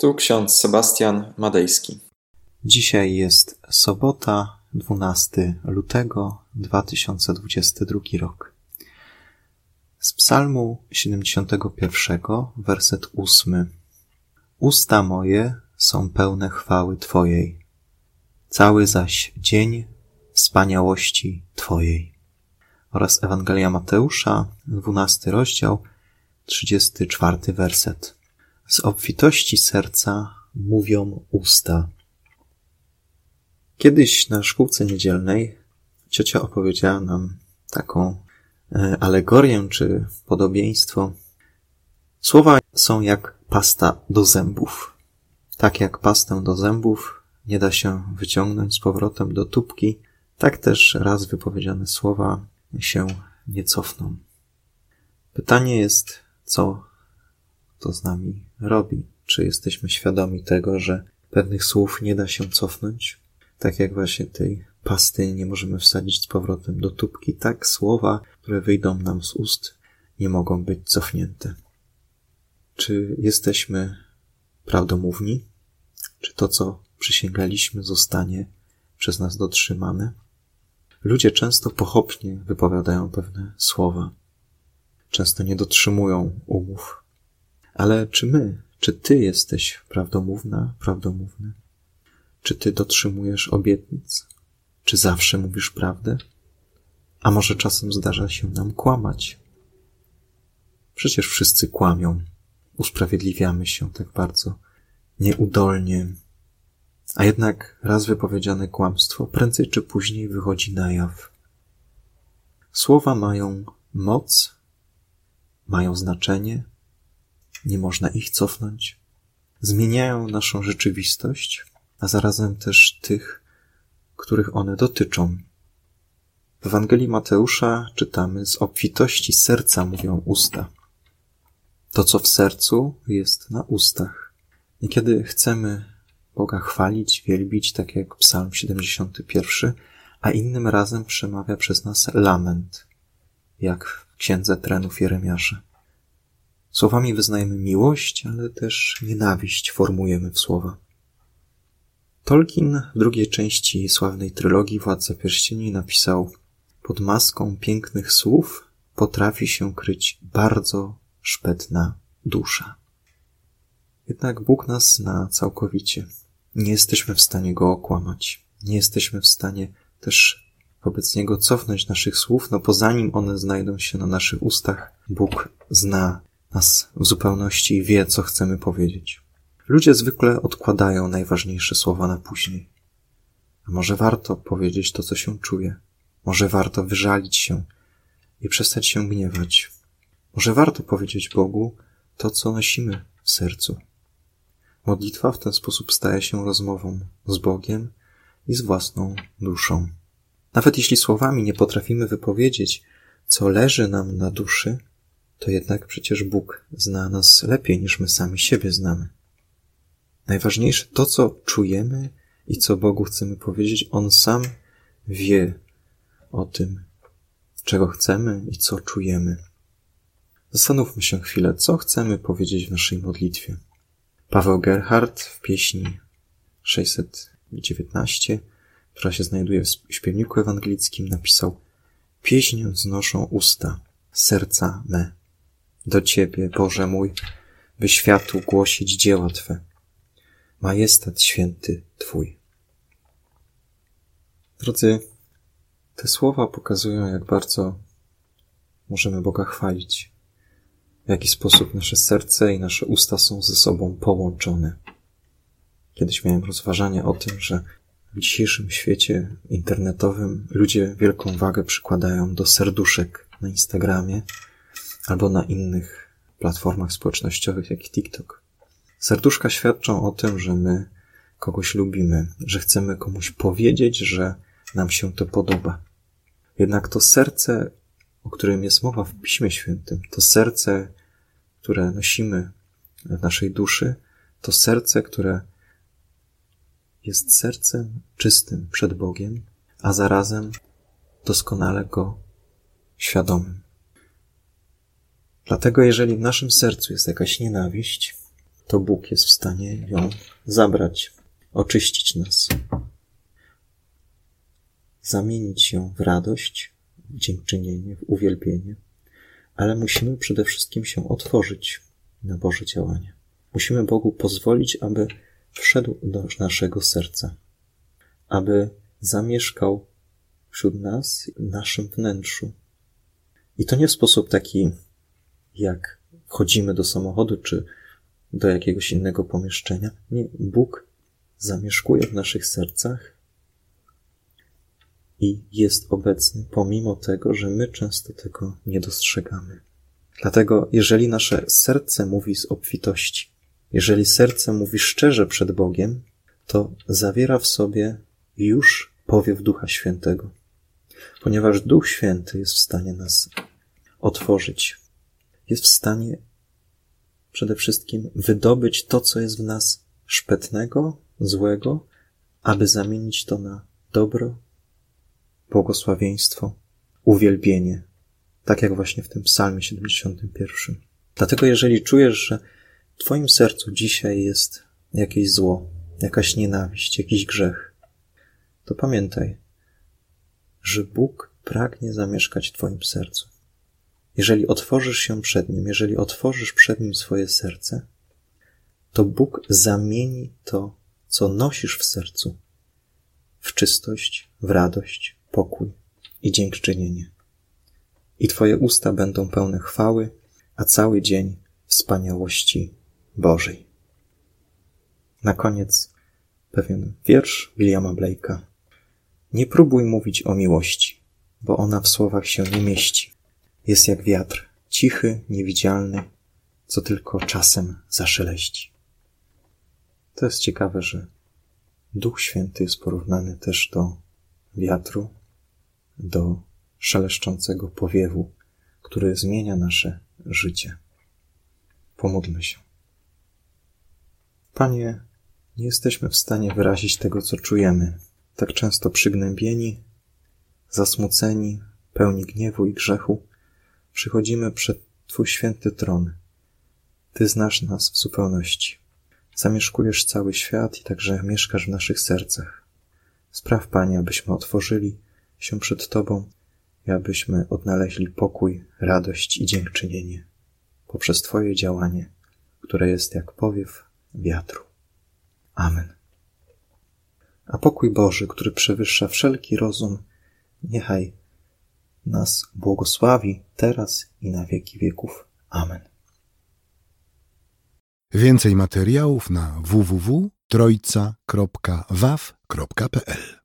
Tu ksiądz Sebastian Madejski. Dzisiaj jest sobota, 12 lutego 2022 rok. Z Psalmu 71, werset 8. Usta moje są pełne chwały Twojej, cały zaś dzień wspaniałości Twojej. Oraz Ewangelia Mateusza, 12 rozdział, 34 werset. Z obfitości serca mówią usta. Kiedyś na szkółce niedzielnej ciocia opowiedziała nam taką e, alegorię czy podobieństwo. Słowa są jak pasta do zębów. Tak jak pastę do zębów nie da się wyciągnąć z powrotem do tubki, tak też raz wypowiedziane słowa się nie cofną. Pytanie jest, co to z nami robi? Czy jesteśmy świadomi tego, że pewnych słów nie da się cofnąć? Tak jak właśnie tej pasty nie możemy wsadzić z powrotem do tubki, tak słowa, które wyjdą nam z ust, nie mogą być cofnięte. Czy jesteśmy prawdomówni? Czy to, co przysięgaliśmy, zostanie przez nas dotrzymane? Ludzie często pochopnie wypowiadają pewne słowa. Często nie dotrzymują umów. Ale czy my, czy ty jesteś prawdomówna, prawdomówny? Czy ty dotrzymujesz obietnic? Czy zawsze mówisz prawdę? A może czasem zdarza się nam kłamać? Przecież wszyscy kłamią. Usprawiedliwiamy się tak bardzo nieudolnie. A jednak raz wypowiedziane kłamstwo prędzej czy później wychodzi na jaw. Słowa mają moc, mają znaczenie, nie można ich cofnąć. Zmieniają naszą rzeczywistość, a zarazem też tych, których one dotyczą. W Ewangelii Mateusza czytamy: Z obfitości serca mówią usta. To, co w sercu, jest na ustach. Niekiedy chcemy Boga chwalić, wielbić, tak jak Psalm 71, a innym razem przemawia przez nas lament, jak w księdze trenów Jeremiasza. Słowami wyznajemy miłość, ale też nienawiść formujemy w słowa. Tolkien w drugiej części sławnej trylogii Władca Pierścieni napisał Pod maską pięknych słów potrafi się kryć bardzo szpetna dusza. Jednak Bóg nas zna całkowicie. Nie jesteśmy w stanie Go okłamać. Nie jesteśmy w stanie też wobec Niego cofnąć naszych słów, no bo zanim one znajdą się na naszych ustach, Bóg zna nas w zupełności i wie, co chcemy powiedzieć. Ludzie zwykle odkładają najważniejsze słowa na później. A może warto powiedzieć to, co się czuje? Może warto wyżalić się i przestać się gniewać? Może warto powiedzieć Bogu to, co nosimy w sercu? Modlitwa w ten sposób staje się rozmową z Bogiem i z własną duszą. Nawet jeśli słowami nie potrafimy wypowiedzieć, co leży nam na duszy, to jednak przecież Bóg zna nas lepiej niż my sami siebie znamy. Najważniejsze to, co czujemy i co Bogu chcemy powiedzieć, On sam wie o tym, czego chcemy i co czujemy. Zastanówmy się chwilę, co chcemy powiedzieć w naszej modlitwie. Paweł Gerhardt w pieśni 619, która się znajduje w śpiewniku ewangelickim, napisał Pieśń znoszą usta, serca me do Ciebie, Boże mój, by światu głosić dzieła Twe. Majestat święty Twój. Drodzy, te słowa pokazują, jak bardzo możemy Boga chwalić, w jaki sposób nasze serce i nasze usta są ze sobą połączone. Kiedyś miałem rozważanie o tym, że w dzisiejszym świecie internetowym ludzie wielką wagę przykładają do serduszek na Instagramie, albo na innych platformach społecznościowych, jak TikTok. Serduszka świadczą o tym, że my kogoś lubimy, że chcemy komuś powiedzieć, że nam się to podoba. Jednak to serce, o którym jest mowa w Piśmie Świętym, to serce, które nosimy w naszej duszy, to serce, które jest sercem czystym przed Bogiem, a zarazem doskonale go świadomym. Dlatego jeżeli w naszym sercu jest jakaś nienawiść, to Bóg jest w stanie ją zabrać, oczyścić nas, zamienić ją w radość, w dziękczynienie, w uwielbienie, ale musimy przede wszystkim się otworzyć na Boże działanie. Musimy Bogu pozwolić, aby wszedł do naszego serca, aby zamieszkał wśród nas, w naszym wnętrzu. I to nie w sposób taki, jak wchodzimy do samochodu czy do jakiegoś innego pomieszczenia. Nie, Bóg zamieszkuje w naszych sercach i jest obecny, pomimo tego, że my często tego nie dostrzegamy. Dlatego, jeżeli nasze serce mówi z obfitości, jeżeli serce mówi szczerze przed Bogiem, to zawiera w sobie już powiew Ducha Świętego, ponieważ Duch Święty jest w stanie nas otworzyć, jest w stanie przede wszystkim wydobyć to, co jest w nas szpetnego, złego, aby zamienić to na dobro, błogosławieństwo, uwielbienie, tak jak właśnie w tym Psalmie 71. Dlatego, jeżeli czujesz, że w Twoim sercu dzisiaj jest jakieś zło, jakaś nienawiść, jakiś grzech, to pamiętaj, że Bóg pragnie zamieszkać w Twoim sercu. Jeżeli otworzysz się przed Nim, jeżeli otworzysz przed Nim swoje serce, to Bóg zamieni to, co nosisz w sercu, w czystość, w radość, pokój i dziękczynienie. I Twoje usta będą pełne chwały, a cały dzień wspaniałości Bożej. Na koniec pewien wiersz Williama Blake'a. Nie próbuj mówić o miłości, bo ona w słowach się nie mieści. Jest jak wiatr, cichy, niewidzialny, co tylko czasem zaszeleści. To jest ciekawe, że Duch Święty jest porównany też do wiatru, do szeleszczącego powiewu, który zmienia nasze życie. Pomódlmy się. Panie, nie jesteśmy w stanie wyrazić tego, co czujemy, tak często przygnębieni, zasmuceni, pełni gniewu i grzechu, przychodzimy przed Twój święty tron. Ty znasz nas w zupełności. Zamieszkujesz cały świat i także mieszkasz w naszych sercach. Spraw, Panie, abyśmy otworzyli się przed Tobą i abyśmy odnaleźli pokój, radość i dziękczynienie poprzez Twoje działanie, które jest jak powiew wiatru. Amen. A pokój Boży, który przewyższa wszelki rozum, niechaj nas błogosławi teraz i na wieki wieków. Amen. Więcej materiałów na www.trojca.waw.pl